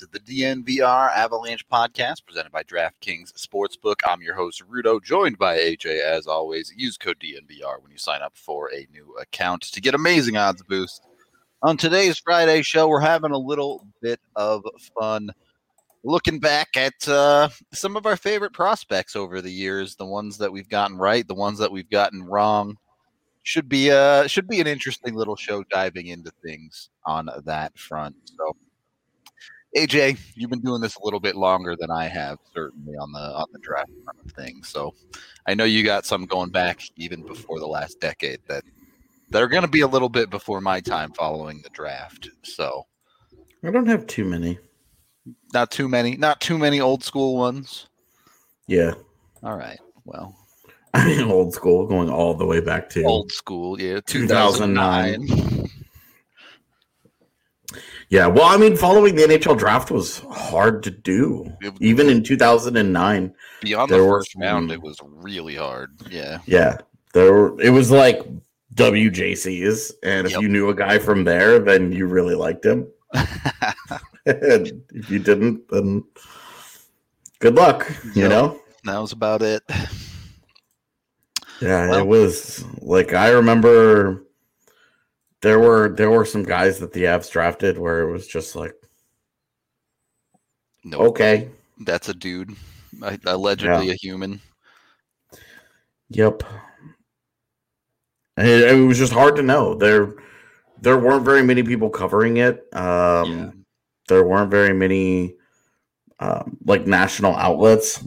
Into the DNVR Avalanche podcast presented by DraftKings Sportsbook. I'm your host, Rudo, joined by AJ as always. Use code DNVR when you sign up for a new account to get amazing odds boost. On today's Friday show, we're having a little bit of fun looking back at uh, some of our favorite prospects over the years, the ones that we've gotten right, the ones that we've gotten wrong. Should be uh should be an interesting little show diving into things on that front. So AJ, you've been doing this a little bit longer than I have, certainly on the on the draft front of things. So I know you got some going back even before the last decade that that are going to be a little bit before my time following the draft. So I don't have too many. not too many, not too many old school ones. Yeah. All right, well, I mean, old school, going all the way back to old school, yeah, 2009. 2009. Yeah, well, I mean, following the NHL draft was hard to do. Even in 2009, Beyond the were first round, it was really hard. Yeah, yeah, there were, it was like WJCs, and if Yep. you knew a guy from there, then you really liked him. and if you didn't, then good luck. You Yep. know. that was about it. Yeah, Well- it was like I remember there were there were some guys that the Avs drafted where it was just like No, okay, that's a dude, allegedly a human. yep. It, it was just hard to know. There there weren't very many people covering it. Um Yeah. there weren't very many um, like national outlets.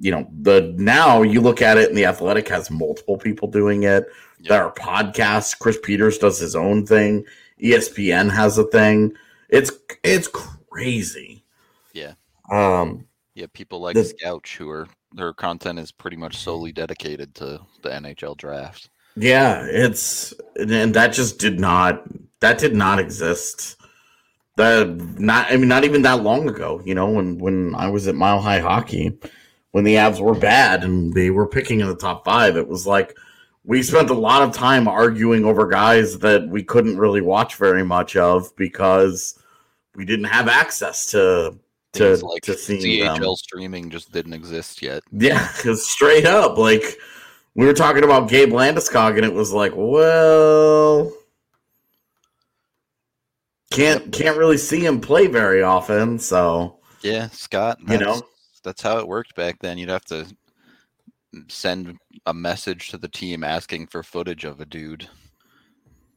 You know, the now you look at it and the athletic has multiple people doing it. Yep. There are podcasts. Chris Peters does his own thing. ESPN has a thing. It's it's crazy. Yeah. Um. Yeah, people like the, Scouch who are their content is pretty much solely dedicated to the NHL draft. Yeah, it's and that just did not that did not exist. That not I mean not even that long ago, you know, when when I was at Mile High Hockey, when the Avs were bad and they were picking in the top 5, it was like we spent a lot of time arguing over guys that we couldn't really watch very much of because we didn't have access to to, like to seeing CHL them. streaming just didn't exist yet. Yeah, because straight up, like we were talking about Gabe Landeskog, and it was like, well, can't can't really see him play very often. So yeah, Scott, you know, that's how it worked back then. You'd have to send a message to the team asking for footage of a dude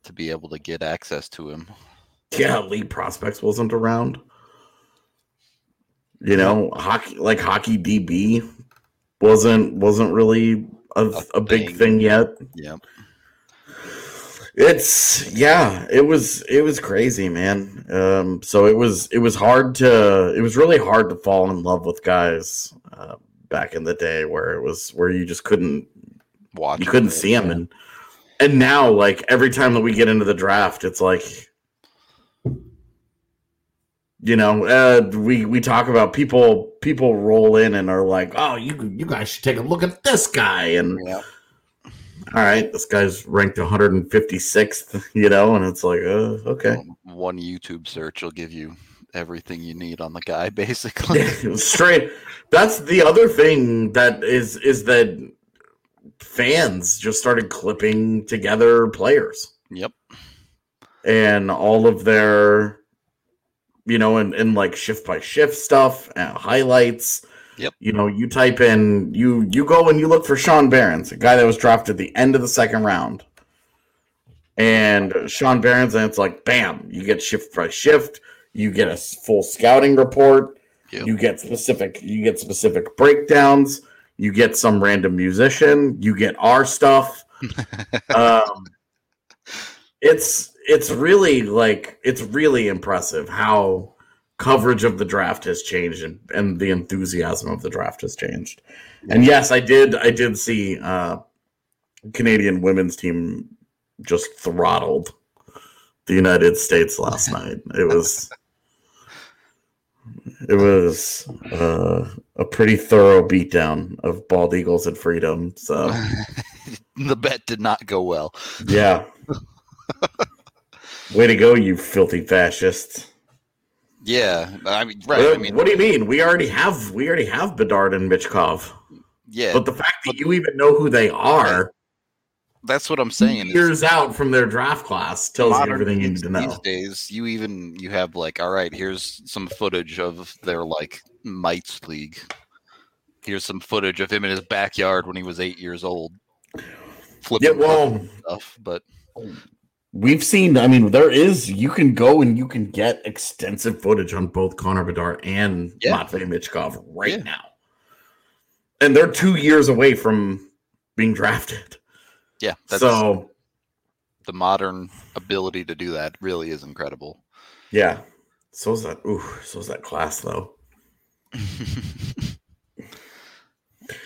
to be able to get access to him. Yeah, Elite Prospects wasn't around. You know, hockey like hockey DB wasn't wasn't really a, a, a big thing yet. Yeah. It's yeah, it was it was crazy, man. Um, so it was it was hard to it was really hard to fall in love with guys uh, back in the day where it was where you just couldn't watch, you couldn't see them, and and now like every time that we get into the draft, it's like you know, uh, we we talk about people people roll in and are like, "Oh, you you guys should take a look at this guy." And yeah. all right, this guy's ranked 156th, you know, and it's like, uh, okay. One YouTube search will give you everything you need on the guy, basically. Straight. That's the other thing that is is that fans just started clipping together players. Yep. And all of their you know, and, and like shift by shift stuff, and highlights. Yep. You know, you type in you you go and you look for Sean Behrens, a guy that was drafted at the end of the second round. And Sean Behrens, and it's like bam, you get shift by shift, you get a full scouting report, yep. you get specific you get specific breakdowns, you get some random musician, you get our stuff. um, it's it's really like it's really impressive how coverage of the draft has changed and, and the enthusiasm of the draft has changed. And yes, I did I did see uh Canadian women's team just throttled the United States last night. It was it was uh, a pretty thorough beatdown of bald eagles and freedom. So the bet did not go well. Yeah. Way to go, you filthy fascists! Yeah, I mean, right. I mean, what do you mean? We already have we already have Bedard and Michkov. Yeah, but the fact that you even know who they are. That's what I'm saying. Years out from their draft class tells you everything you need to know. These days, you even you have like, all right, here's some footage of their like mites league. Here's some footage of him in his backyard when he was eight years old. Flipping yeah, well, stuff, but We've seen, I mean, there is, you can go and you can get extensive footage on both Connor Bedard and yeah. Matvey Michkov right yeah. now. And they're two years away from being drafted. Yeah. That's, so the modern ability to do that really is incredible. Yeah. So is that, ooh, so is that class though.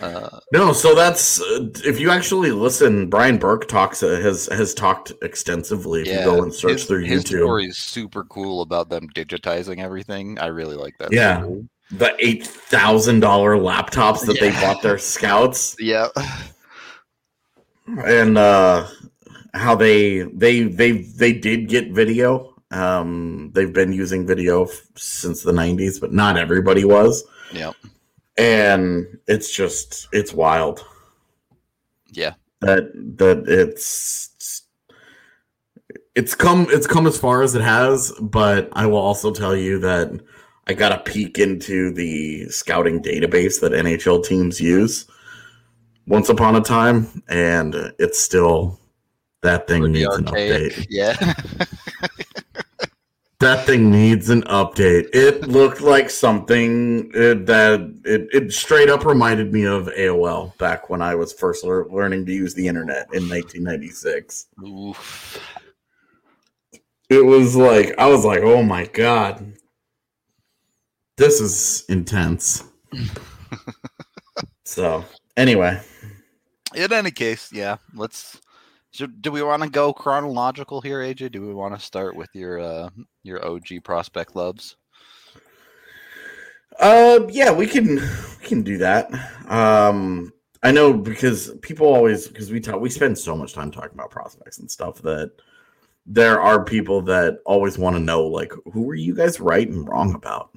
Uh, no, so that's uh, if you actually listen. Brian Burke talks uh, has has talked extensively. If yeah, you go and search his, through his YouTube, story is super cool about them digitizing everything. I really like that. Yeah, story. the eight thousand dollar laptops that yeah. they bought their scouts. Yeah, and uh, how they they they they did get video. Um, they've been using video f- since the '90s, but not everybody was. Yeah and it's just it's wild. Yeah, that that it's it's come it's come as far as it has, but I will also tell you that I got a peek into the scouting database that NHL teams use once upon a time, and it's still that thing needs an update. Yeah. That thing needs an update. It looked like something uh, that it, it straight up reminded me of AOL back when I was first lear- learning to use the internet in 1996. Oof. It was like I was like, "Oh my god. This is intense." so, anyway, In any case, yeah. Let's. Should, do we want to go chronological here, AJ? Do we want to start with your uh, your OG prospect loves? Uh, yeah, we can we can do that. Um, I know because people always because we talk we spend so much time talking about prospects and stuff that there are people that always want to know like who are you guys right and wrong about,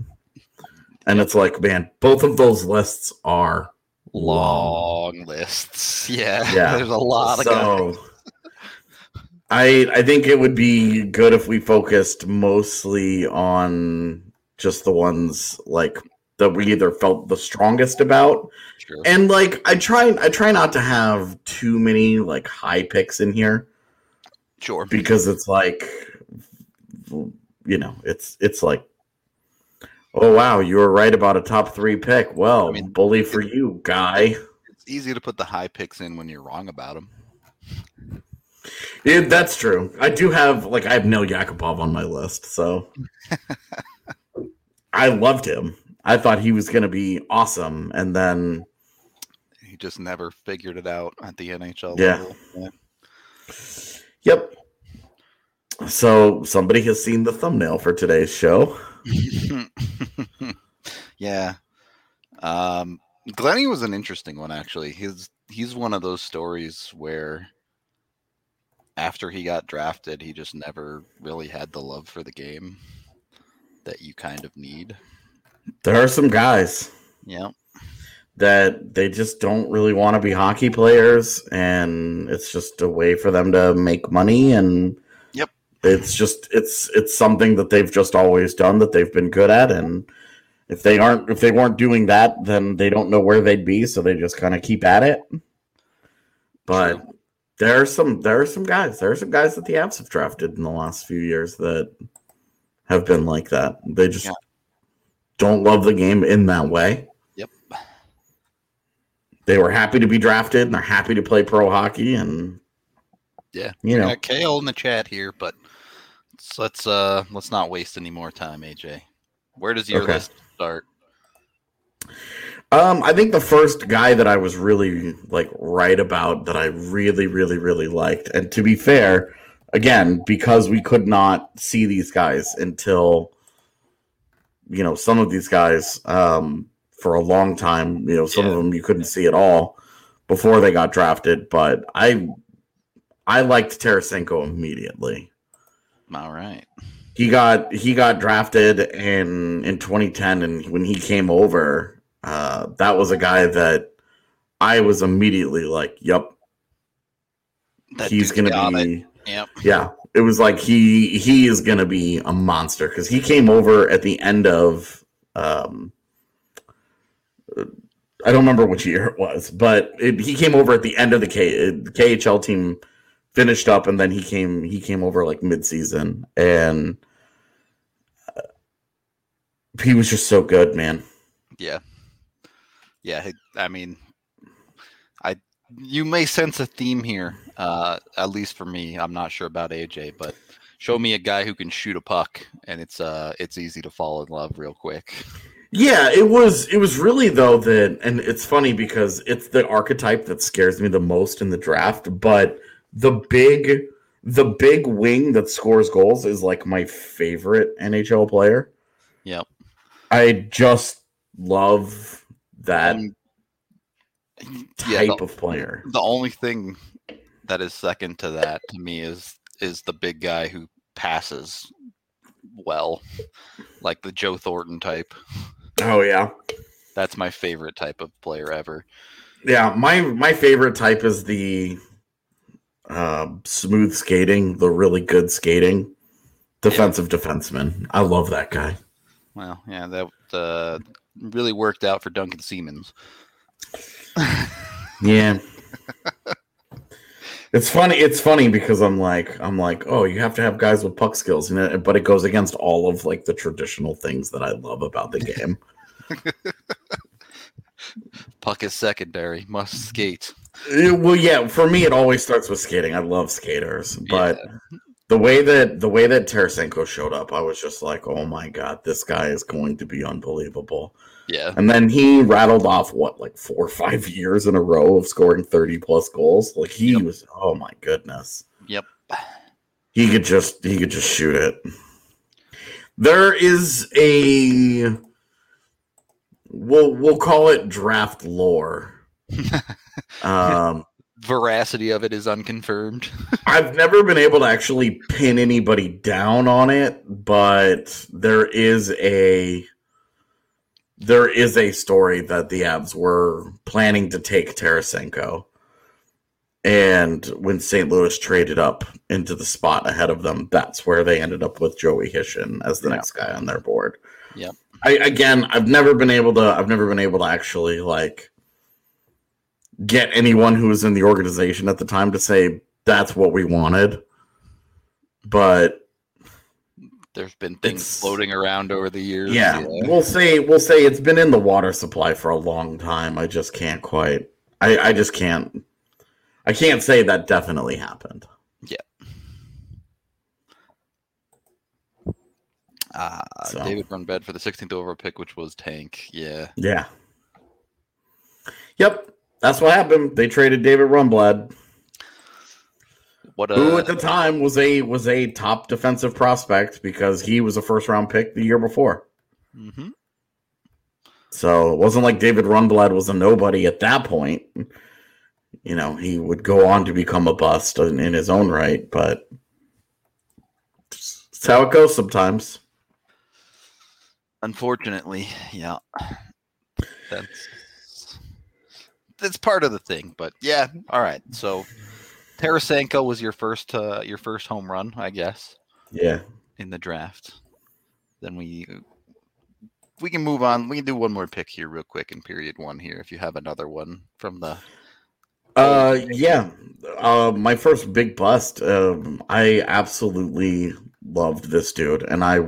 and it's like man, both of those lists are long. Lists. Yeah. Yeah. There's a lot of guys. I I think it would be good if we focused mostly on just the ones like that we either felt the strongest about Sure. and like I try I try not to have too many like high picks in here Sure. because it's like you know it's it's like oh wow you were right about a top three pick well I mean, bully for you guy It's easy to put the high picks in when you're wrong about them. Yeah, that's true. I do have like I have Nail Yakupov on my list, so I loved him. I thought he was going to be awesome, and then He just never figured it out at the NHL Yeah. level. Yeah. yep. So somebody has seen the thumbnail for today's show. yeah. Um, Glenny was an interesting one actually. He's he's one of those stories where after he got drafted, he just never really had the love for the game that you kind of need. There are some guys Yeah. that they just don't really want to be hockey players, and it's just a way for them to make money and. It's just it's it's something that they've just always done that they've been good at. And if they aren't if they weren't doing that then they don't know where they'd be. So they just kind of keep at it. But there are some there are some guys there are some guys that the Avs have drafted in the last few years that have been like that. They just Yeah. don't love the game in that way. Yep. they were happy to be drafted and they're happy to play pro hockey and Yeah. you know. Kale in the chat here, but let's let's uh let's not waste any more time, AJ. Where does your Okay. list start? Um, I think the first guy that I was really like right about that I really, really, really liked, and to be fair, again, because we could not see these guys until you know some of these guys um, for a long time. You know, some of them you couldn't see at all before they got drafted. But I, I liked Tarasenko immediately All right. he got he got drafted in in 2010 and when he came over uh that was a guy that i was immediately like yep That he's gonna got it. be Yep. yeah it was like he he is gonna be a monster because he came over at the end of um i don't remember which year it was but it, he came over at the end of the K, the khl team finished up and then he came he came over like mid-season and uh, he was just so good man Yeah. Yeah. I mean, I you may sense a theme here. Uh, at least for me, I'm not sure about AJ, but show me a guy who can shoot a puck, and it's uh it's easy to fall in love real quick. Yeah, it was it was really though that and it's funny because it's the archetype that scares me the most in the draft, but the big the big wing that scores goals is like my favorite NHL player. Yep. I just love that Um, yeah, type the, of player. the only thing that is second to that to me is is the big guy who passes well, like the Joe Thornton type. Oh yeah. That's my favorite type of player ever. Yeah, my my favorite type is the uh, smooth skating, the really good skating defensive defenseman. I love that guy. Well, yeah, that uh, really worked out for Duncan Siemens. Yeah. It's funny. It's funny because I'm like, I'm like, oh, you have to have guys with puck skills, you know, but it goes against all of like the traditional things that I love about the game. Puck is secondary. Must skate. Well, yeah, for me, it always starts with skating. I love skaters, but Yeah. the way that the way that Tarasenko showed up, I was just like, oh my god, this guy is going to be unbelievable. Yeah. And then he rattled off what like four or five years in a row of scoring 30 plus goals. Like he Yep. was oh my goodness. Yep. He could just he could just shoot it. There is a we'll we'll call it draft lore. um Veracity of it is unconfirmed. I've never been able to actually pin anybody down on it, but there is a there is a story that the Avs were planning to take Tarasenko. And when St. Louis traded up into the spot ahead of them, that's where they ended up with Joey Hishon as the Yeah. next guy on their board. Yeah. I again I've never been able to I've never been able to actually like get anyone who was in the organization at the time to say that's what we wanted. But There's been things floating around over the years. yeah, we'll say we'll say it's been in the water supply for a long time. I just can't quite I, I just can't I can't say that definitely happened. Yeah. Uh, So. David Rundblad for the 16th overall pick, which was Tank. Yeah. Yeah. Yep. That's what happened. They traded David Rundblad, What a who at the time was a was a top defensive prospect because he was a first round pick the year before. Mhm. So it wasn't like David Rundblad was a nobody at that point. You know, he would go on to become a bust in, in his own right, but it's how it goes sometimes. Unfortunately, yeah. That's that's part of the thing, but yeah. All right. So Tarasenko was your first uh, your first home run, I guess, Yeah. in the draft. Then we we can move on. We can do one more pick here real quick in period one here if you have another one from the Uh, yeah. Uh, my first big bust. Um, I absolutely loved this dude, and I,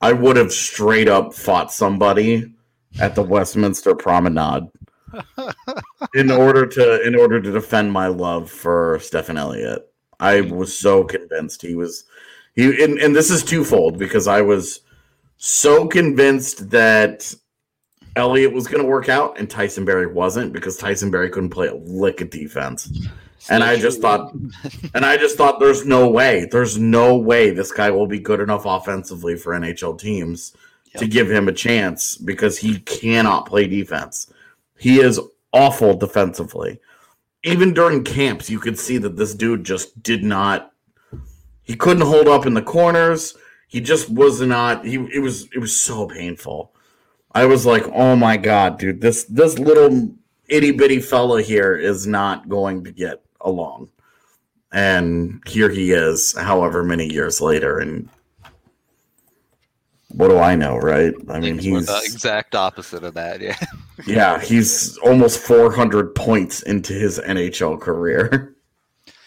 I would have straight up fought somebody at the Westminster Promenade in order to in order to defend my love for Stefan Elliott. I was so convinced he was he, and, and this is twofold because I was so convinced that Elliott was going to work out, and Tyson Barrie wasn't because Tyson Barrie couldn't play a lick of defense. And I just thought, and I just thought, there's no way, there's no way this guy will be good enough offensively for NHL teams to give him a chance because he cannot play defense. He is awful defensively. Even during camps, you could see that this dude just did not. He couldn't hold up in the corners. He just was not. He it was it was so painful. I was like, oh my god, dude, this this little itty bitty fella here is not going to get along. And here he is, however many years later, and what do I know, right? I mean, he's the exact opposite of that. Yeah. yeah, he's almost 400 points into his NHL career.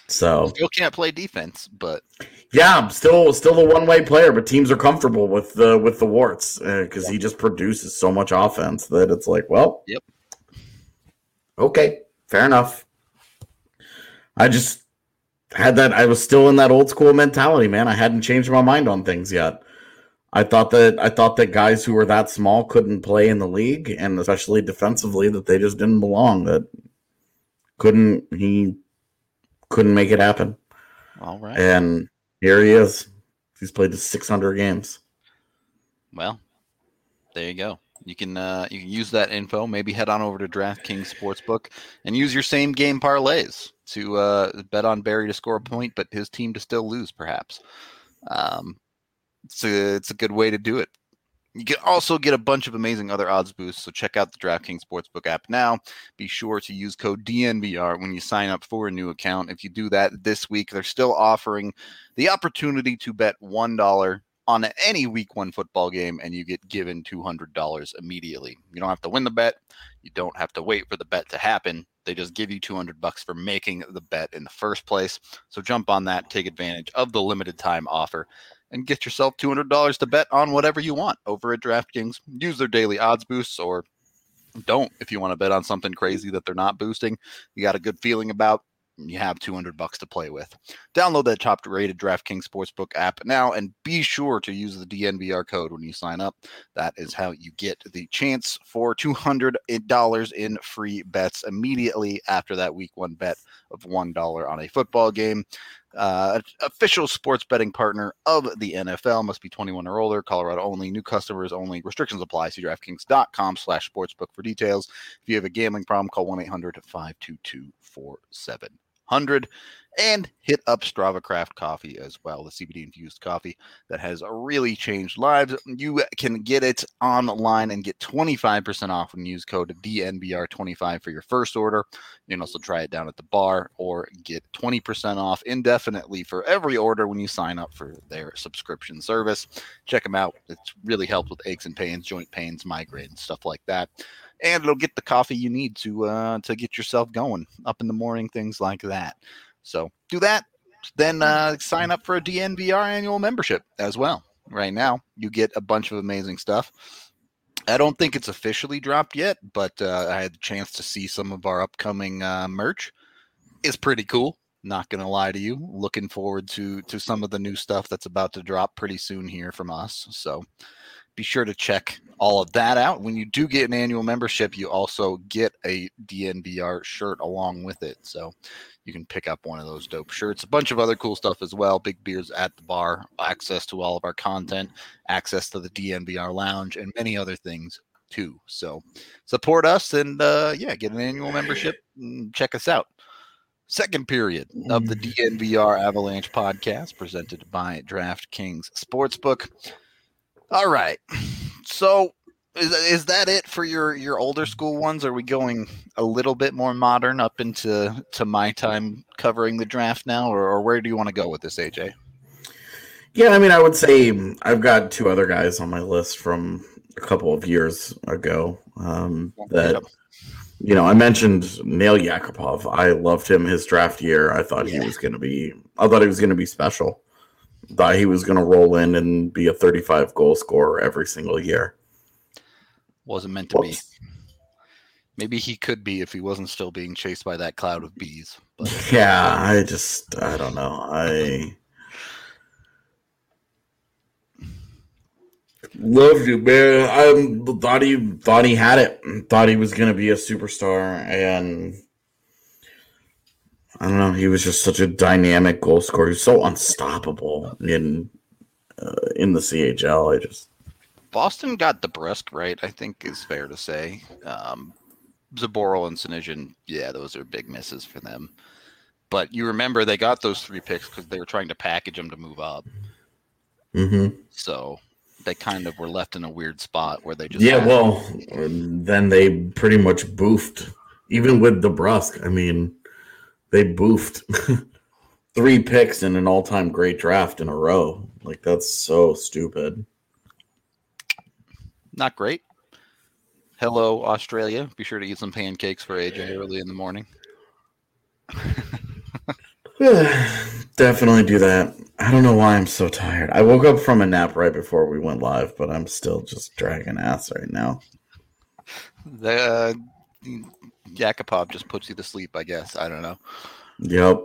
So Still can't play defense, but yeah, still still the one way player, but teams are comfortable with the with the warts uh, because he just produces so much offense that it's like, well, Yep. okay, fair enough. I just had that. I was still in that old school mentality, man. I hadn't changed my mind on things yet. I thought that I thought that guys who were that small couldn't play in the league, and especially defensively, that they just didn't belong. That couldn't he couldn't make it happen. all right. And here he is. He's played 600 games. Well, there you go. You can uh, you can use that info. Maybe head on over to DraftKings Sportsbook and use your same game parlays to uh, bet on Barrie to score a point, but his team to still lose, perhaps. Um, it's a it's a good way to do it. You can also get a bunch of amazing other odds boosts. So check out the DraftKings Sportsbook app now. Be sure to use code DNVR when you sign up for a new account. If you do that this week, they're still offering the opportunity to bet one dollar on any week one football game and you get given $200 immediately. You don't have to win the bet. You don't have to wait for the bet to happen. They just give you 200 bucks for making the bet in the first place. So jump on that, take advantage of the limited time offer, and get yourself $200 to bet on whatever you want over at DraftKings. Use their daily odds boosts or don't if you want to bet on something crazy that they're not boosting. You got a good feeling about you have 200 bucks to play with. Download that top rated DraftKings Sportsbook app now and be sure to use the DNVR code when you sign up. That is how you get the chance for $200 in free bets immediately after that week one bet of $1 on a football game. Uh, official sports betting partner of the NFL must be 21 or older. Colorado only. New customers only. Restrictions apply. See DraftKings.com slash sportsbook for details. If you have a gambling problem, call 1 800 522 4700 and hit up Strava Craft Coffee as well, the CBD infused coffee that has really changed lives. You can get it online and get 25% off when you use code DNVR25 for your first order. You can also try it down at the bar or get 20% off indefinitely for every order when you sign up for their subscription service. Check them out. It's really helped with aches and pains, joint pains, migraines, stuff like that. And it'll get the coffee you need to uh, to get yourself going up in the morning, things like that. So do that. Then uh, sign up for a DNVR annual membership as well. Right now, you get a bunch of amazing stuff. I don't think it's officially dropped yet, but uh, I had the chance to see some of our upcoming uh, merch. It's pretty cool. Not gonna lie to you. Looking forward to to some of the new stuff that's about to drop pretty soon here from us. So be sure to check all of that out. When you do get an annual membership, you also get a DNVR shirt along with it. So you can pick up one of those dope shirts. A bunch of other cool stuff as well. Big beers at the bar, access to all of our content, access to the DNVR lounge, and many other things too. So support us and uh, yeah, get an annual membership and check us out. Second period of the DNVR Avalanche podcast presented by DraftKings Sportsbook. All right. So is, is that it for your your older school ones? Are we going a little bit more modern up into to my time covering the draft now, or, or where do you want to go with this, AJ? Yeah, I mean, I would say I've got two other guys on my list from a couple of years ago. Um, that you know, I mentioned Nail Yakupov. I loved him his draft year. I thought Yeah. he was going to be. I thought he was going to be special. Thought he was going to roll in and be a 35 goal scorer every single year. Wasn't meant to be. Maybe he could be if he wasn't still being chased by that cloud of bees. But Yeah, I just I don't know. I loved you, man. I thought he thought he had it. Thought he was gonna be a superstar, and I don't know. He was just such a dynamic goal scorer. He's so unstoppable in uh, in the CHL. I just Boston got DeBrusk right, I think is fair to say. Um, Zboril and Senyshyn, yeah, those are big misses for them. But you remember they got those three picks because they were trying to package them to move up. Mhm. So they kind of were left in a weird spot where they just yeah. Well, then they pretty much boofed. Even with the Brusque, I mean, they boofed three picks in an all-time great draft in a row. Like that's so stupid. not great. Hello, Australia. Be sure to eat some pancakes for AJ early in the morning. Definitely do that. I don't know why I'm so tired. I woke up from a nap right before we went live, but I'm still just dragging ass right now. The uh, Yakupov just puts you to sleep, I guess. I don't know. Yep.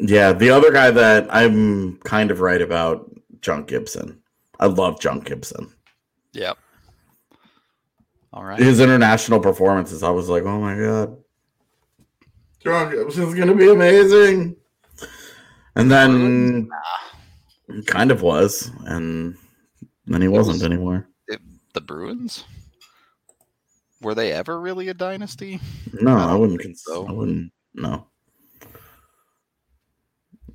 Yeah, the other guy that I'm kind of right about, John Gibson. I love John Gibson. Yep. All right. His international performances, I was like, oh my god, John Gibson's gonna be amazing. And then he kind of was, and then he wasn't was- anymore. the Bruins? Were they ever really a dynasty? No, I I, wouldn't. think so. I wouldn't. No.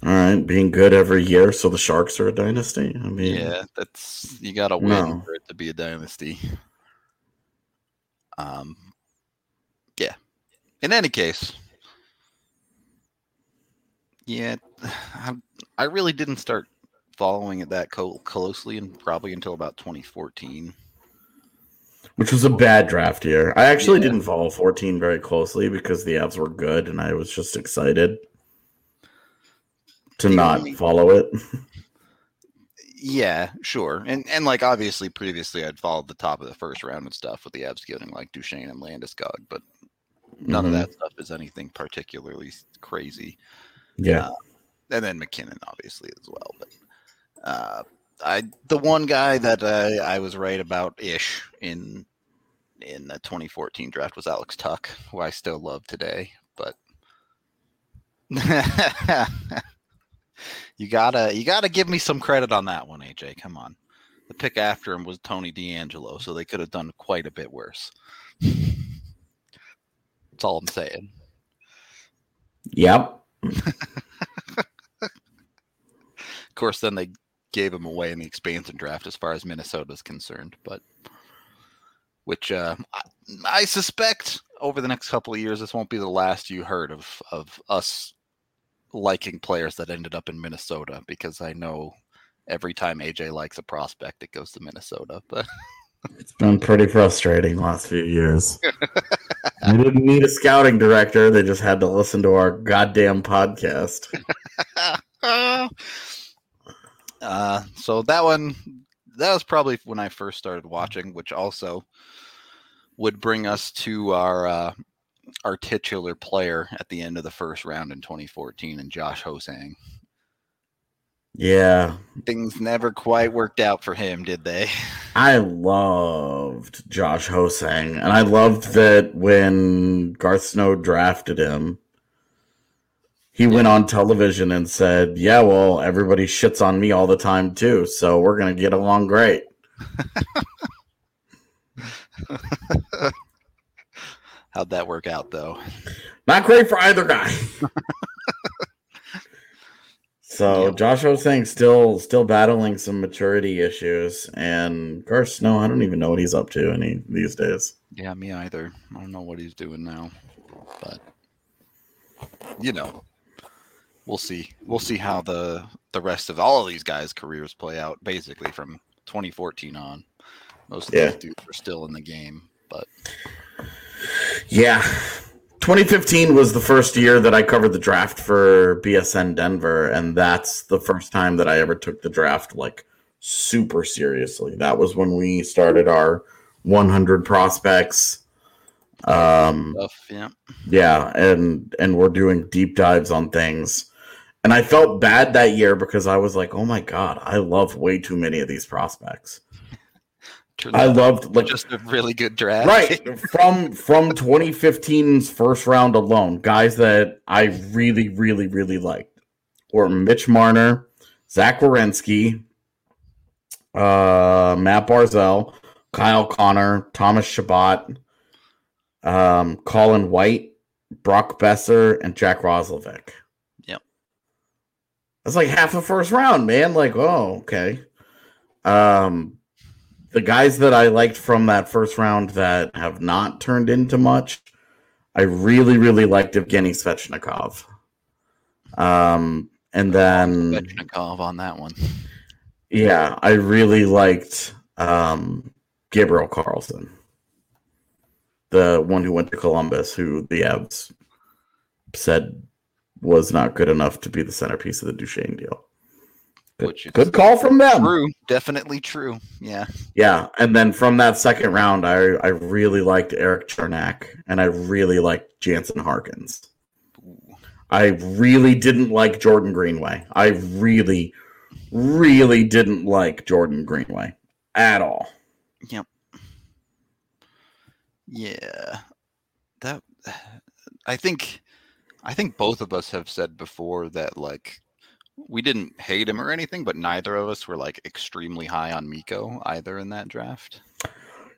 All right, being good every year, so the Sharks are a dynasty. I mean, Yeah, that's you got to win No. for it to be a dynasty. Um, yeah. In any case, yeah, I, I really didn't start following it that co- closely, and probably until about 2014. Which was a bad draft year. I actually Yeah. didn't follow 14 very closely because the Avs were good and I was just excited to The not only- follow it. Yeah, sure. And and like obviously previously I'd followed the top of the first round and stuff with the Avs getting like Duchene and Landeskog, but none Mhm. of that stuff is anything particularly crazy. Yeah. And then MacKinnon obviously as well. But uh I the one guy that uh, I was right about ish in in the 2014 draft was Alex Tuch, who I still love today, but you gotta you gotta give me some credit on that one, AJ. Come on. The pick after him was Tony DeAngelo, so they could have done quite a bit worse. That's all I'm saying. Yep. Of course, then they gave him away in the expansion draft as far as Minnesota is concerned, but which uh, I, I suspect over the next couple of years, this won't be the last you heard of of us liking players that ended up in Minnesota because I know every time AJ likes a prospect, it goes to Minnesota. But It's been pretty frustrating last few years. I didn't need a scouting director. They just had to listen to our goddamn podcast. uh, so that one, that was probably when I first started watching, which also would bring us to our uh, our titular player at the end of the first round in 2014, and Josh Ho-Sang. Yeah. Things never quite worked out for him, did they? I loved Josh Ho-Sang, and I loved that when Garth Snow drafted him, he went on television and said, Yeah, well, everybody shits on me all the time too, so we're going to get along great. How'd that work out, though? Not great for either guy. so Yeah. Josh Ho-Sang still still battling some maturity issues, and Garth Snow, I don't even know what he's up to any these days. Yeah, me either. I don't know what he's doing now, but you know, we'll see. We'll see how the the rest of all of these guys' careers play out. Basically, from 2014 on, most of Yeah. these dudes are still in the game. But Yeah. 2015 was the first year that I covered the draft for BSN Denver, and that's the first time that I ever took the draft like super seriously. That was when we started our 100 prospects. Um, stuff, yeah, yeah, and and we're doing deep dives on things. And I felt bad that year because I was like, "Oh my god, I love way too many of these prospects." I loved like just a really good draft. right from from 2015's first round alone guys that i really really really liked were mitch marner zach Werenski, uh matt barzal kyle connor thomas chabot um colin white brock boeser and jack roslovic. That's like half the first round man like oh okay um the guys that I liked from that first round that have not turned into much, I really, really liked Evgeny Svechnikov. Um, and then Svechnikov on that one. yeah, I really liked um, Gabriel Carlsson, the one who went to Columbus, who the Avs said was not good enough to be the centerpiece of the Duchene deal. Good, Which good call from them. True, definitely true. Yeah, Yeah, and then from that second round, I I really liked Erik Cernak and I really liked Jansen Harkins. Ooh. I really didn't like Jordan Greenway. I really, really didn't like Jordan Greenway at all. Yep. Yeah. That I think I think both of us have said before that like we didn't hate him or anything, but neither of us were like extremely high on Mikko either in that draft.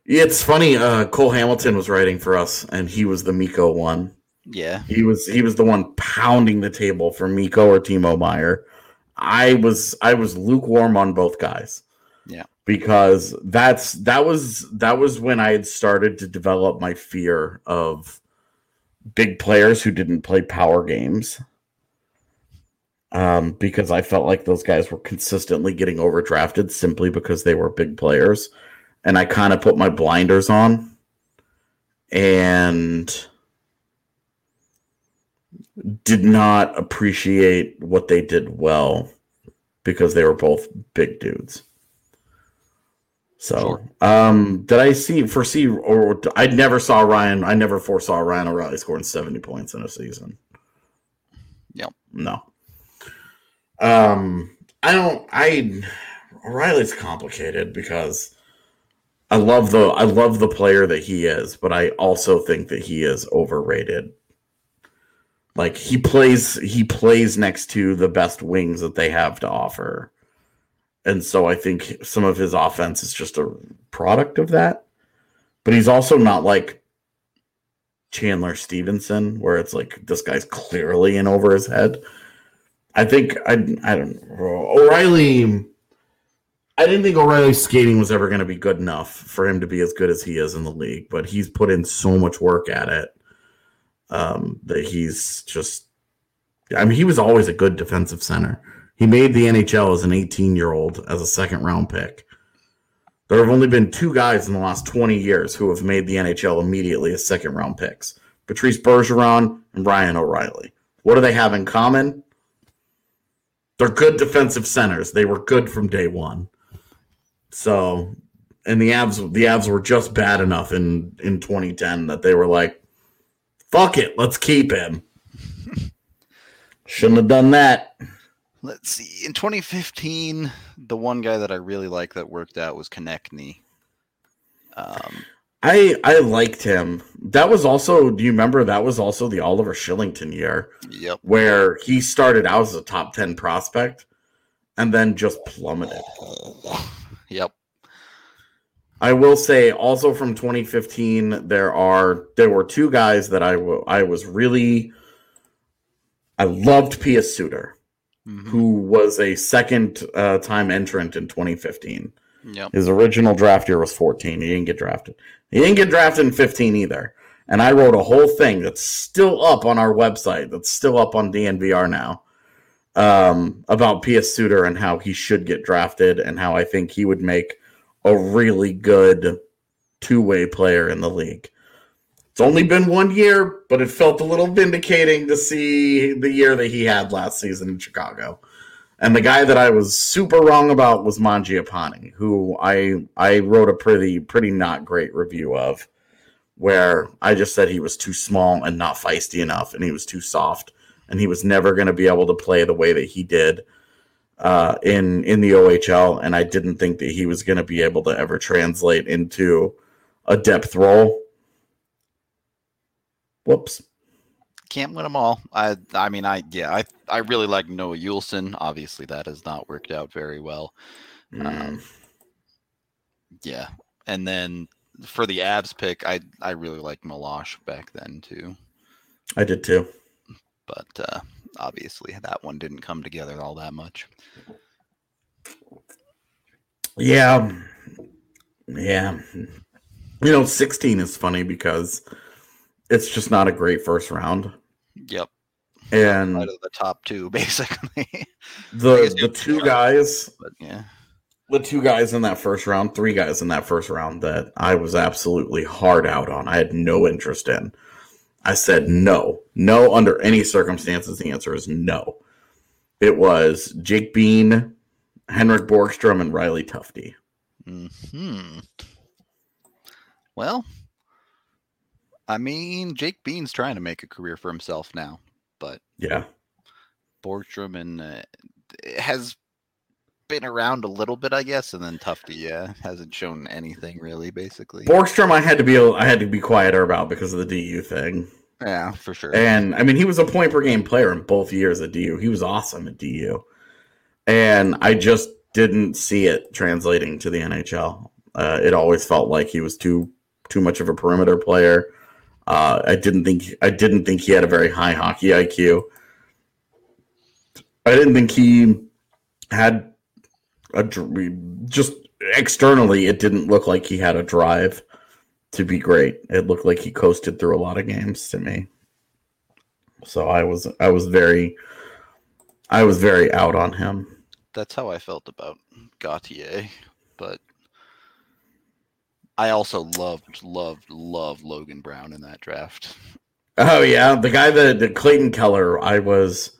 It's funny. Uh, Cole Hamilton was writing for us, and he was the Mikko one. Yeah. He was he was the one pounding the table for Mikko or Timo Meier. I was I was lukewarm on both guys. Yeah. Because that's that was that was when I had started to develop my fear of big players who didn't play power games. Um, because I felt like those guys were consistently getting overdrafted simply because they were big players. and I kind of put my blinders on and did not appreciate what they did well because they were both big dudes. So, Sure. um, did I see foresee or I never saw Ryan? I never foresaw Ryan O'Reilly scoring seventy points in a season. Yep. No. Um, I don't. I O'Reilly's complicated because I love the I love the player that he is, but I also think that he is overrated. Like he plays he plays next to the best wings that they have to offer. And so I think some of his offense is just a product of that. But he's also not like Chandler Stephenson, where it's like this guy's clearly in over his head. I think I I don't O'Reilly. I didn't think O'Reilly's skating was ever going to be good enough for him to be as good as he is in the league, but he's put in so much work at it um, that he's just. I mean, he was always a good defensive center. He made the NHL as an 18 year old as a second round pick. There have only been two guys in the last 20 years who have made the NHL immediately as second round picks Patrice Bergeron and Ryan O'Reilly. What do they have in common? They're good defensive centers. They were good from day one. So, and the Avs, the Avs were just bad enough in in 2010 that they were like, "Fuck it, let's keep him." Shouldn't have done that. Let's see. In 2015, the one guy that I really liked that worked out was Konechny. Um, I I liked him. That was also. Do you remember that was also the Oliver Kylington year yep. where he started out as a top 10 prospect and then just plummeted. Yep. I will say also from 2015 there are there were two guys that I I was really I loved Pius Suter Mhm. who was a second uh, time entrant in 2015. Yep. His original draft year was 14. He didn't get drafted. He didn't get drafted in 15 either. And I wrote a whole thing that's still up on our website, that's still up on DNVR now, um, about P.S. Suter and how he should get drafted and how I think he would make a really good two way player in the league. It's only been one year, but it felt a little vindicating to see the year that he had last season in Chicago. And the guy that I was super wrong about was Mangiapane, who I I wrote a pretty pretty not great review of, where I just said he was too small and not feisty enough, and he was too soft, and he was never going to be able to play the way that he did uh, in in the OHL, and I didn't think that he was going to be able to ever translate into a depth role. Whoops. Can't win them all. I I mean I yeah I I really like Noah Juulsen. Obviously that has not worked out very well. Mm. Um, yeah, and then for the Avs pick, I I really liked Meloche back then too. I did too. But uh, obviously that one didn't come together all that much. Yeah. Yeah. You know, 16 is funny because it's just not a great first round. Yep, And out of the top two basically. the the two guys, but yeah, the two guys in that first round, three guys in that first round that I was absolutely hard out on. I had no interest in. I said no. No under any circumstances the answer is no. It was Jake Bean, Henrik Borgstrom and Riley Tufte. Hmm. Well, I mean, Jake Bean's trying to make a career for himself now, but Yeah. Borgstrom and uh, has been around a little bit, I guess, and then Tufte, yeah, hasn't shown anything really, basically. Borgstrom I had to be I had to be quieter about because of the DU thing. yeah, for sure. And I mean, he was a point per game player in both years at DU. He was awesome at DU. And I just didn't see it translating to the NHL. Uh, it always felt like he was too too much of a perimeter player. Uh, I didn't think I didn't think he had a very high hockey IQ. I didn't think he had a just externally. It didn't look like he had a drive to be great. It looked like he coasted through a lot of games to me. So I was I was very I was very out on him. That's how I felt about Gauthier, but I also loved, loved, loved Logan Brown in that draft. Oh yeah, the guy that the Clayton Keller. I was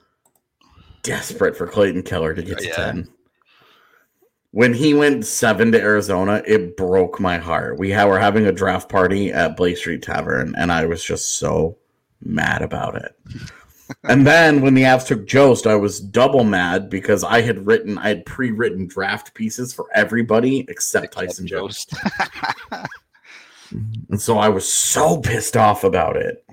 desperate for Clayton Keller to get to Yeah. ten. When he went seven to Arizona, it broke my heart. We were having a draft party at Blake Street Tavern, and I was just so mad about it. And then when the Avs took Jost, I was double mad because I had written, I had pre-written draft pieces for everybody except Tyson Jost. Jost. And so I was so pissed off about it.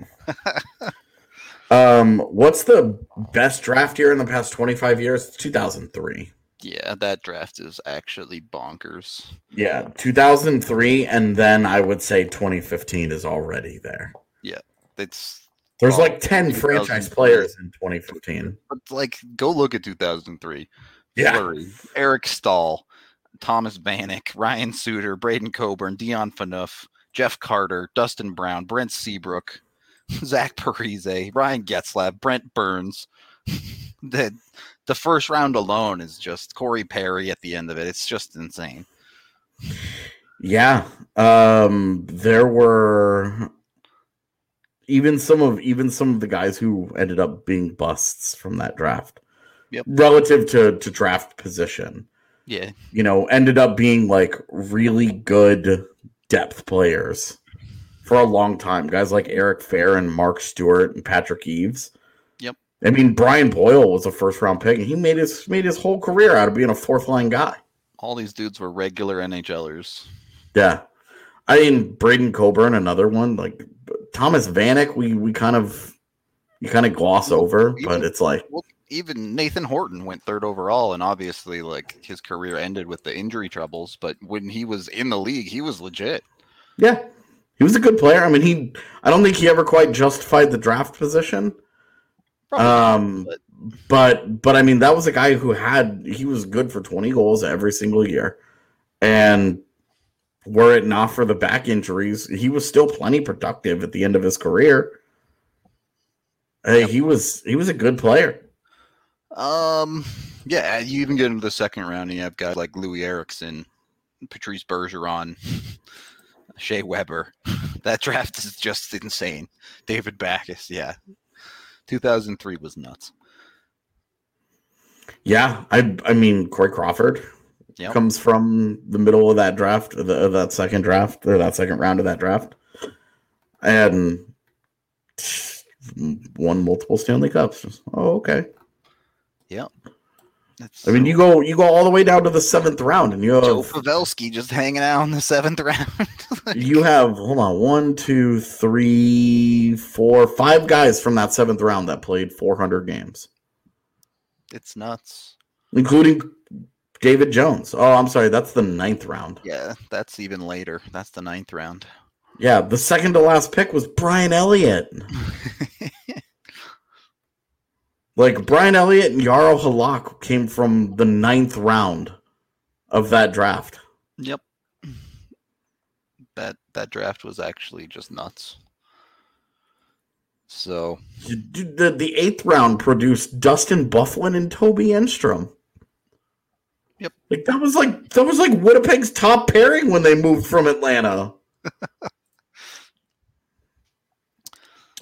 um, what's the best draft year in the past 25 years? 2003. yeah, that draft is actually bonkers. Yeah, 2003 and then I would say 2015 is already there. Yeah. It's There's like 10 franchise players in 2015. but like go look at 2003. Yeah. Fleury, Eric Staal, Thomas Vanek, Ryan Suter, Braden Coburn, Dion Phaneuf, Jeff Carter, Dustin Brown, Brent Seabrook, Zach Parise, Ryan Getzlaf, Brent Burns. the the first round alone is just Corey Perry at the end of it. It's just insane. Yeah. Um there were even some of even some of the guys who ended up being busts from that draft. Yep. Relative to to draft position. Yeah. You know, ended up being like really good depth players for a long time. Guys like Eric Fehr and Mark Stuart and Patrick Eaves. Yep. I mean, Brian Boyle was a first round pick and he made his made his whole career out of being a fourth line guy. All these dudes were regular NHLers. Yeah. I mean, Braden Coburn, another one. Like Thomas Vanek, we we kind of you kind of gloss over, but it's like Even Nathan Horton went third overall, and obviously, like his career ended with the injury troubles. But when he was in the league, he was legit. yeah, he was a good player. I mean, he I don't think he ever quite justified the draft position. Probably not, Um, but but but I mean, that was a guy who had he was good for twenty goals every single year, and were it not for the back injuries, he was still plenty productive at the end of his career. Hey, he was he was a good player. Um, yeah, you even get into the second round, and you have guys like Loui Eriksson, Patrice Bergeron, Shea Weber. That draft is just insane. David Backes, yeah. 2003 was nuts. Yeah, I I mean Corey Crawford Yep. comes from the middle of that draft, of, the, of that second draft, or that second round of that draft, and won multiple Stanley Cups. Oh, okay. That's I mean, you go you go all the way down to the seventh round, and you Joe have Pavelski just hanging out in the seventh round. you have hold on one, two, three, four, five guys from that seventh round that played 400 games, it's nuts. including David Jones. Oh, I'm sorry, that's the ninth round. Yeah, that's even later. That's the ninth round. Yeah, the second to last pick was Brian Elliott. Like Brian Elliott and Yarrow Halak came from the ninth round of that draft. Yep. That that draft was actually just nuts. So The, the eighth round produced Dustin Byfuglien and Toby Enstrom. Like that was like that was like Winnipeg's top pairing when they moved from Atlanta.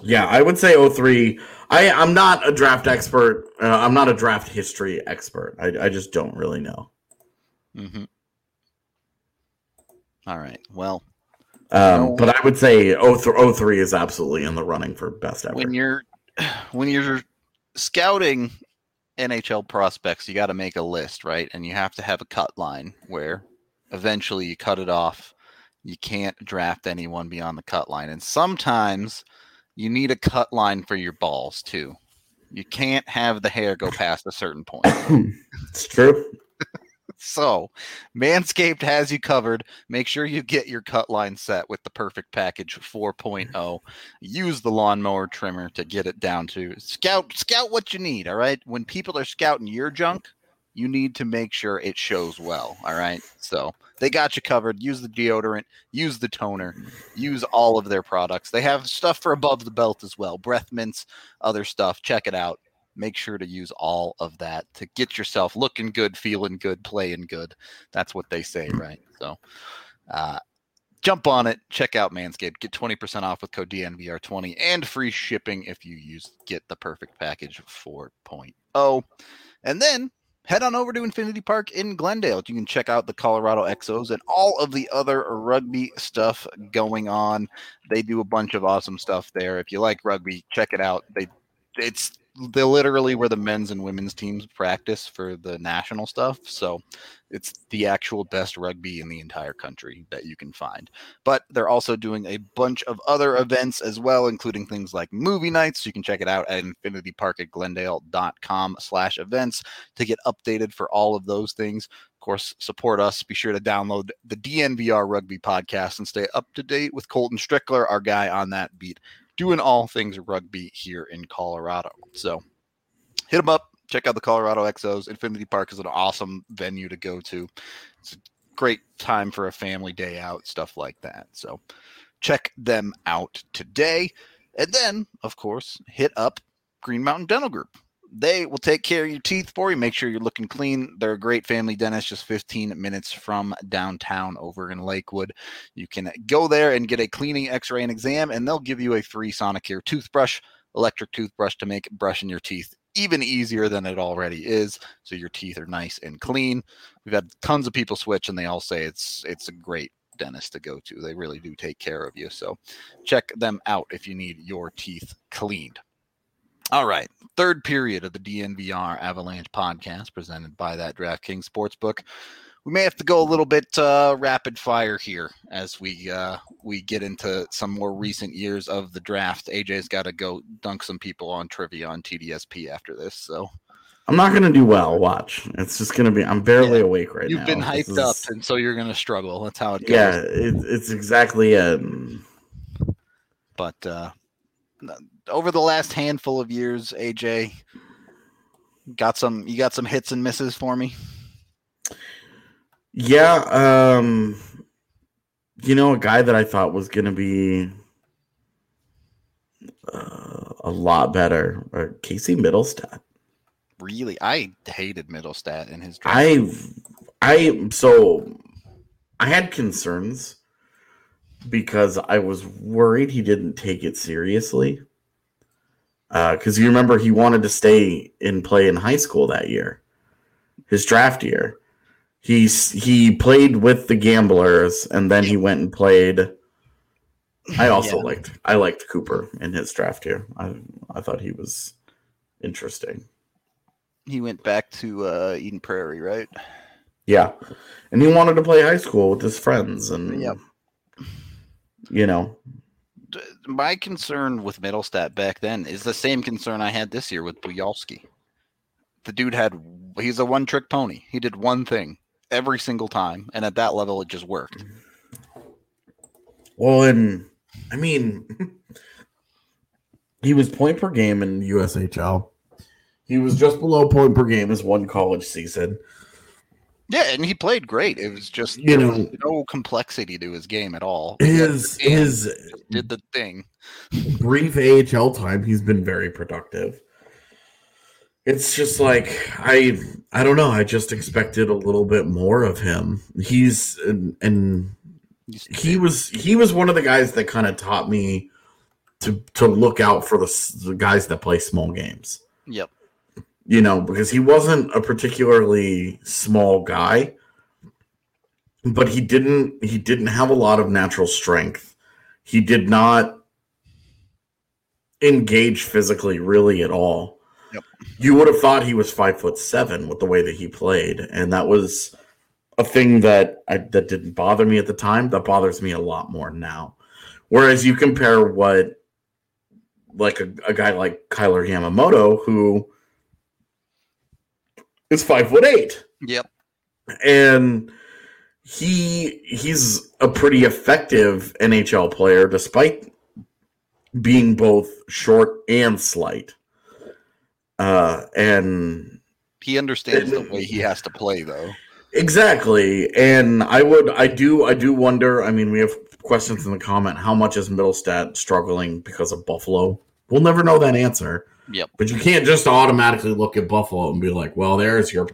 yeah, I would say 03. I I'm not a draft expert. Uh, I'm not a draft history expert. I I just don't really know. mhm. All right. Well, Um, but I would say 03, 03 is absolutely in the running for best ever. when you're when you're scouting NHL prospects, you got to make a list, right? And you have to have a cut line where eventually you cut it off. You can't draft anyone beyond the cut line. And sometimes you need a cut line for your balls too. You can't have the hair go past a certain point. it's true. So, Manscaped has you covered. Make sure you get your cut line set with the perfect package 4.0. Use the lawnmower trimmer to get it down to scout scout what you need, all right? When people are scouting your junk, you need to make sure it shows well, all right? So, they got you covered. Use the deodorant, use the toner, use all of their products. They have stuff for above the belt as well. Breath mints, other stuff. Check it out make sure to use all of that to get yourself looking good, feeling good, playing good. That's what they say, right? So, uh, jump on it. Check out Manscaped. Get 20% off with code DNVR20 and free shipping if you use Get the Perfect Package 4.0. And then head on over to Infinity Park in Glendale. You can check out the Colorado Exos and all of the other rugby stuff going on. They do a bunch of awesome stuff there. If you like rugby, check it out. They it's they literally where the men's and women's teams practice for the national stuff. So it's the actual best rugby in the entire country that you can find. But they're also doing a bunch of other events as well, including things like movie nights. You can check it out at infinitypark at glendale.com slash events to get updated for all of those things. Of course, support us. Be sure to download the DNVR Rugby podcast and stay up to date with Colton Strickler, our guy on that beat doing all things rugby here in Colorado. So hit them up. Check out the Colorado Exos. Infinity Park is an awesome venue to go to. It's a great time for a family day out, stuff like that. So check them out today. And then, of course, hit up Green Mountain Dental Group. They will take care of your teeth for you. Make sure you're looking clean. They're a great family dentist, just 15 minutes from downtown over in Lakewood. You can go there and get a cleaning, x ray, and exam, and they'll give you a free Sonicare toothbrush, electric toothbrush to make brushing your teeth even easier than it already is. So your teeth are nice and clean. We've had tons of people switch, and they all say it's it's a great dentist to go to. They really do take care of you. So check them out if you need your teeth cleaned. All right, third period of the DNVR Avalanche podcast presented by that DraftKings Sportsbook. We may have to go a little bit uh, rapid fire here as we uh, we get into some more recent years of the draft. AJ's got to go dunk some people on trivia on TDSP after this, so I'm not going to do well. Watch, it's just going to be. I'm barely yeah. awake right You've now. You've been hyped is, up, and so you're going to struggle. That's how it goes. Yeah, it, it's exactly. Um, but uh, over the last handful of years, AJ got some you got some hits and misses for me. Yeah, um you know a guy that I thought was going to be uh, a lot better, or uh, Casey Mittelstadt. Really, I hated Mittelstadt in his. Draft. I, I so I had concerns because I was worried he didn't take it seriously because uh, you remember he wanted to stay and play in high school that year, his draft year. He's he played with the Gamblers, and then he went and played. I also yeah. liked I liked Cooper in his draft year. I I thought he was interesting. He went back to uh, Eden Prairie, right? Yeah, and he wanted to play high school with his friends, and yeah, you know my concern with Mittelstadt back then is the same concern I had this year with Bujalski. The dude had he's a one trick pony. He did one thing every single time, and at that level, it just worked. Well, and I mean, he was point per game in USHL. He was just below point per game his one college season. Yeah, and he played great. It was just you know no complexity to his game at all. His his did the thing. Brief AHL time, he's been very productive. It's just like I I don't know. I just expected a little bit more of him. He's and, and he was he was one of the guys that kind of taught me to to look out for the, the guys that play small games. Yep you know, because he wasn't a particularly small guy, but he didn't he didn't have a lot of natural strength. He did not engage physically really at all. Yep. You would have thought he was five foot seven with the way that he played, and that was a thing that I, that didn't bother me at the time. That bothers me a lot more now. Whereas you compare what like a, a guy like Kailer Yamamoto, who is five foot eight. Yep. And he he's a pretty effective NHL player despite being both short and slight. Uh and he understands the way he has to play though. Exactly. And I would I do I do wonder, I mean we have questions in the comment how much is Mittelstadt struggling because of Buffalo? We'll never know that answer. Yep. But you can't just automatically look at Buffalo and be like, "Well, there's your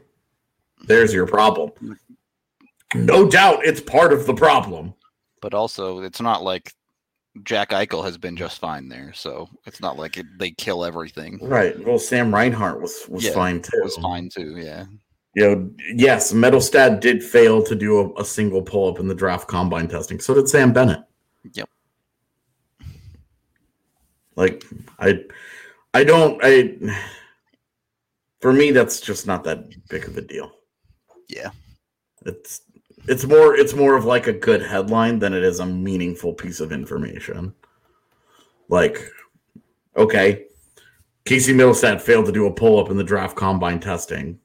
there's your problem." No doubt it's part of the problem. But also, it's not like Jack Eichel has been just fine there, so it's not like it, they kill everything. Right. Well, Sam Reinhart was was Yeah, fine too. Was fine too, yeah. You know, yes, Mittelstadt did fail to do a, a single pull up in the draft combine testing. So did Sam Bennett. Yep. Like I, I don't. I for me, that's just not that big of a deal. Yeah. It's it's more it's more of like a good headline than it is a meaningful piece of information. Like, okay, Casey Mittelstadt failed to do a pull up in the draft combine testing.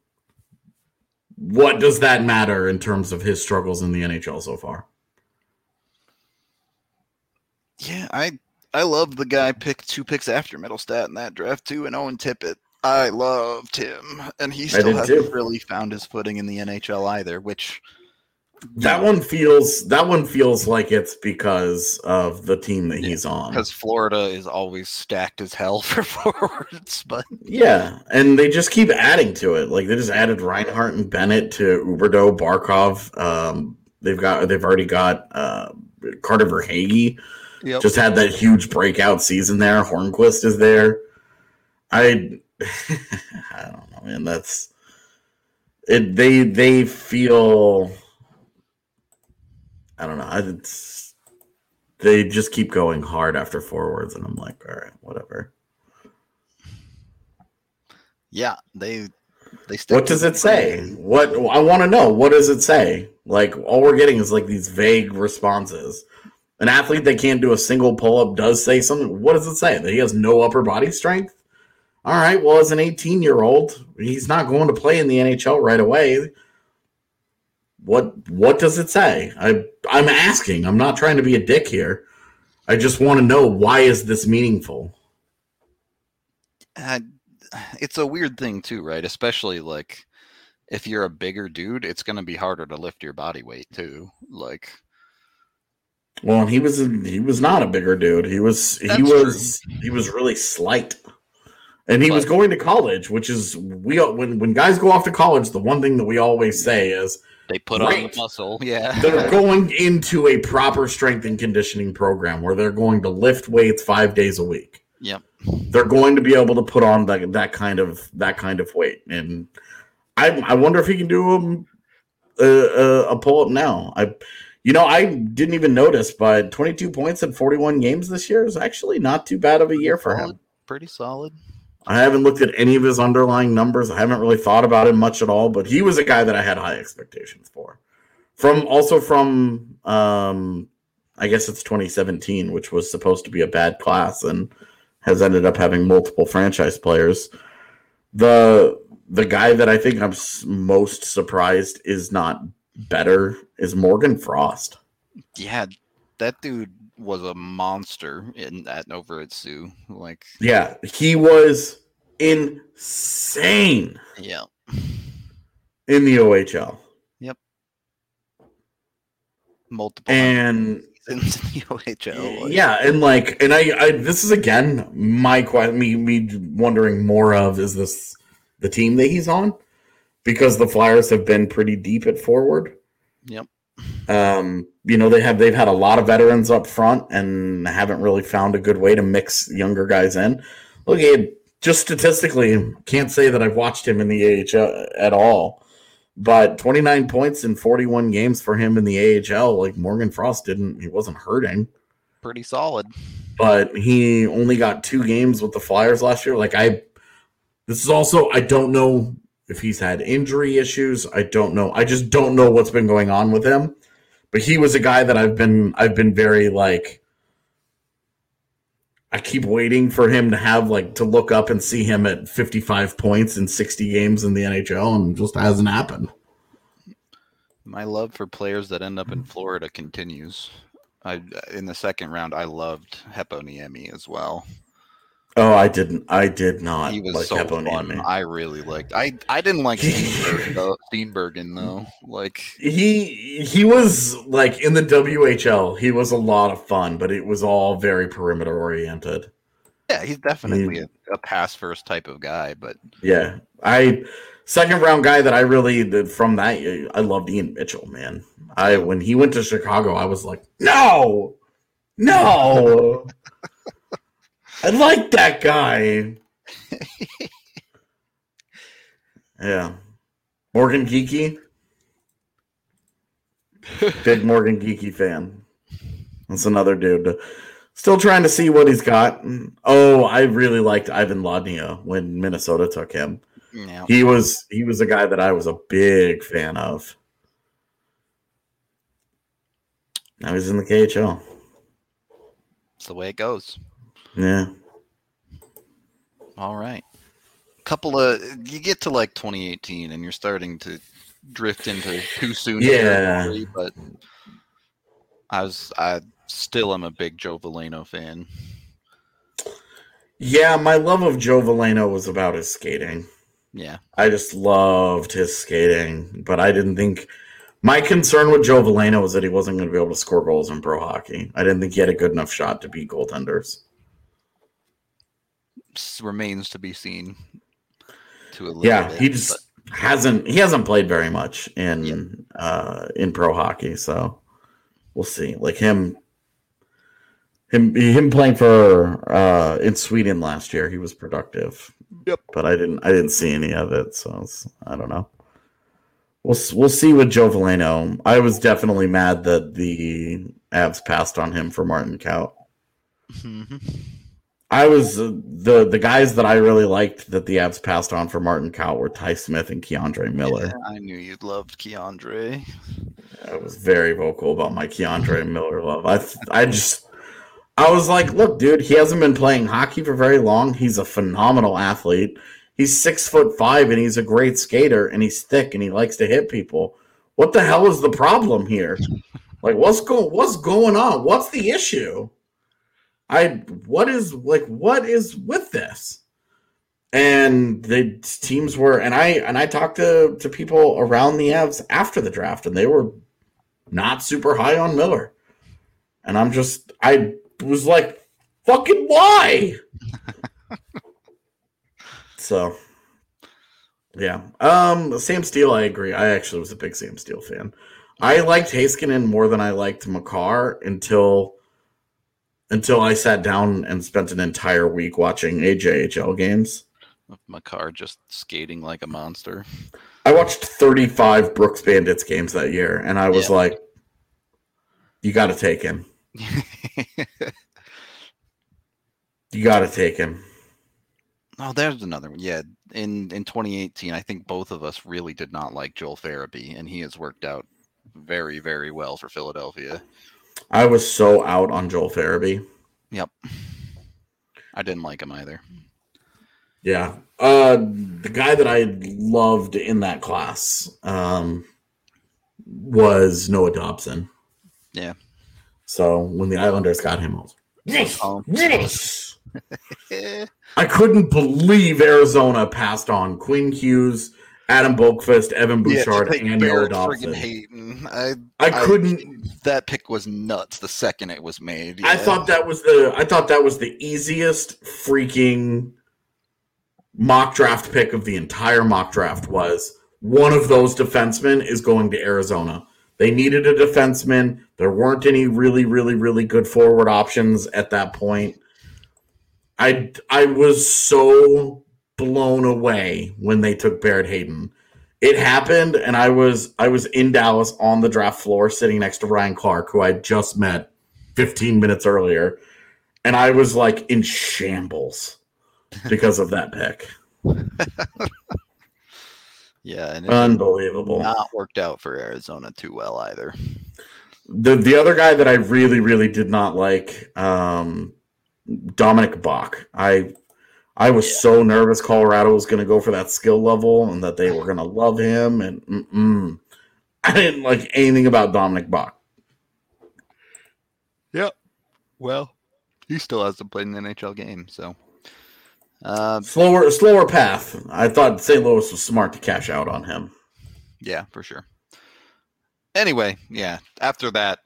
What does that matter in terms of his struggles in the NHL so far? Yeah, I I love the guy picked two picks after Mittelstadt in that draft too, and Owen Tippett. I loved him, and he still hasn't too. really found his footing in the NHL either. Which That one feels that one feels like it's because of the team that he's on. because Florida is always stacked as hell for forwards, but Yeah, and they just keep adding to it. Like they just added Reinhart and Bennett to Huberdeau, Barkov. Um, they've got they've already got uh, Carter Verhaeghe. Yep. Just had that huge breakout season there. Hornqvist is there. I I don't know, man. That's it. They they feel. I don't know. It's they just keep going hard after forwards, and I'm like, all right, whatever. yeah, they they stick What does it say? plan. What I want to know. What does it say? Like all we're getting is like these vague responses. An athlete that can't do a single pull up does say something. What does it say? That he has no upper body strength? All right. Well, as an 18 year old, he's not going to play in the NHL right away. What What does it say? I I'm asking. I'm not trying to be a dick here. I just want to know why is this meaningful? Uh, it's a weird thing too, right? Especially like if you're a bigger dude, it's going to be harder to lift your body weight too. Like Well, and he was he was not a bigger dude. He was he That's was he was really slight, and he was going to college, which is we when when guys go off to college, the one thing that we always say is they put on the muscle, yeah. they're going into a proper strength and conditioning program where they're going to lift weights five days a week. Yep. They're going to be able to put on that that kind of that kind of weight, and I I wonder if he can do um, a a, a pull up now. I. You know, I didn't even notice, but 22 points in 41 games this year is actually not too bad of a year for him. Pretty solid. I haven't looked at any of his underlying numbers. I haven't really thought about him much at all, but he was a guy that I had high expectations for. From also from um I guess it's 2017, which was supposed to be a bad class and has ended up having multiple franchise players. The the guy that I think I'm most surprised is not better is Morgan Frost. Yeah, that dude was a monster in that over at Sioux. Like, Yeah, he was insane yeah, in the OHL. Yep, multiple And seasons in the OHL. like- yeah, and like, and I, I this is again my question. Me, me wondering more of is this the team that he's on because the Flyers have been pretty deep at forward. Yep. Um, you know they have they've had a lot of veterans up front and haven't really found a good way to mix younger guys in. Look, he just statistically, can't say that I've watched him in the AHL at all. But 29 points in 41 games for him in the AHL, like Morgan Frost didn't, he wasn't hurting pretty solid. but he only got two games with the Flyers last year. Like I, this is also I don't know if he's had injury issues. I don't know. I just don't know what's been going on with him. But he was a guy that I've been I've been very like. I keep waiting for him to have like to look up and see him at 55 points in 60 games in the NHL, and just hasn't happened. My love for players that end up in mm-hmm. Florida continues. I in the second round, I loved Heponiemi as well. Oh, I didn't. I did not He was like so fun. I really liked. I I didn't like Steenbergen though. Steenbergen though. Like he he was like in the WHL. He was a lot of fun, but it was all very perimeter oriented. yeah, he's definitely a, a pass first type of guy. But Yeah, I second round guy that I really did from that. I loved Ian Mitchell, man. I when he went to Chicago, I was like, no, no. I like that guy. yeah, Morgan Geekie. Big Morgan Geekie fan. That's another dude. Still trying to see what he's got. Oh, I really liked Ivan Lodnia when Minnesota took him. Yeah. He was he was a guy that I was a big fan of. Now he's in the KHL. It's the way it goes. Yeah. All right. Couple of you get to like 2018 and you're starting to drift into too soon. Yeah. territory, but I was I still am a big Joe Veleno fan. Yeah, my love of Joe Veleno was about his skating. Yeah. I just loved his skating, but I didn't think my concern with Joe Veleno was that he wasn't going to be able to score goals in pro hockey. I didn't think he had a good enough shot to beat goaltenders. S- remains to be seen. To a little Yeah, bit, he just hasn't he hasn't played very much in Yep. uh in pro hockey, so we'll see. Like him him him playing for uh in Sweden last year, he was productive. Yep. But I didn't I didn't see any of it, so it's, I don't know. We'll we'll see with Joe Veleno. I was definitely mad that the Avs passed on him for Martin Kaut. but- Mhm. I was uh, the the guys that I really liked that the Avs passed on for Martin Kaut were Ty Smith and K'Andre Miller. Yeah, I knew you'd loved K'Andre. I was very vocal about my K'Andre Miller love. I I just I was like, look, dude, he hasn't been playing hockey for very long. He's a phenomenal athlete. He's six foot five and he's a great skater and he's thick and he likes to hit people. What the hell is the problem here? Like, what's going what's going on? What's the issue? I what is like what is with this? And the teams were and I and I talked to to people around the Avs after the draft and they were not super high on Miller. And I'm just I was like, fucking why? so yeah. Um Sam Steele, I agree. I actually was a big Sam Steele fan. I liked Heiskanen more than I liked Makar until until I sat down and spent an entire week watching AJHL games. With Makar just skating like a monster. I watched 35 Brooks Bandits games that year, and I was Yeah. like, you got to take him. You got to take him. oh, there's another one. Yeah, in in 2018, I think both of us really did not like Joel Farabee, and he has worked out very, very well for Philadelphia. I was so out on Joel Farabee. Yep. I didn't like him either. Yeah. Uh, the guy that I loved in that class um, was Noah Dobson. Yeah. So when the Islanders got him, I was yes, Oh. yes. I couldn't believe Arizona passed on Quinn Hughes, Adam Boqvist, Evan yeah, Bouchard, take and Noah Dobson. Hayton. I, I couldn't. that pick was nuts the second it was made. I thought that was the. I thought that was the easiest freaking mock draft pick of the entire mock draft. Was one of those defensemen is going to Arizona. They needed a defenseman. There weren't any really, really, really good forward options at that point. I I was so blown away when they took Barrett Hayton. It happened, and I was I was in Dallas on the draft floor, sitting next to Ryan Clark, who I just met 15 minutes earlier, and I was like in shambles because of that pick. Yeah, and it Unbelievable. not worked out for Arizona too well either. The the other guy that I really really did not like, um, Dominik Bokk. I I was so nervous Colorado was going to go for that skill level and that they were going to love him, and mm-mm. I didn't like anything about Dominik Bokk. Yep. Well, he still hasn't played an NHL game, so. Uh, Slower slower path. I thought St. Louis was smart to cash out on him. yeah, for sure. Anyway, yeah. After that,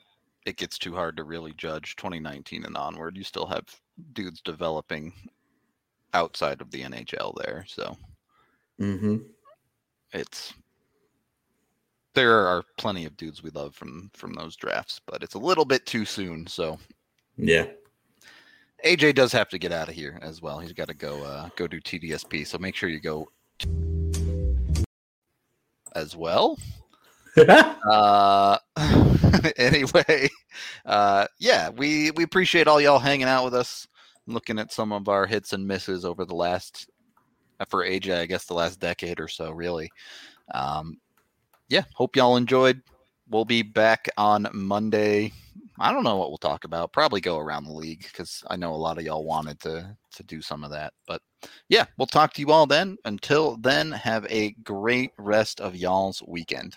it gets too hard to really judge 2019 and onward. You still have dudes developing outside of the NHL there, so Mm-hmm. it's there are plenty of dudes we love from from those drafts, but it's a little bit too soon. So Yeah. AJ does have to get out of here as well. He's got to go uh, go do TDSP. So make sure you go as well. uh anyway uh yeah we we appreciate all y'all hanging out with us looking at some of our hits and misses over the last uh, for aj i guess the last decade or so really. Um yeah hope y'all enjoyed. We'll be back on monday. I don't know what we'll talk about. Probably go around the league because i know a lot of y'all wanted to to do some of that. But yeah we'll talk to you all then. Until then have a great rest of y'all's weekend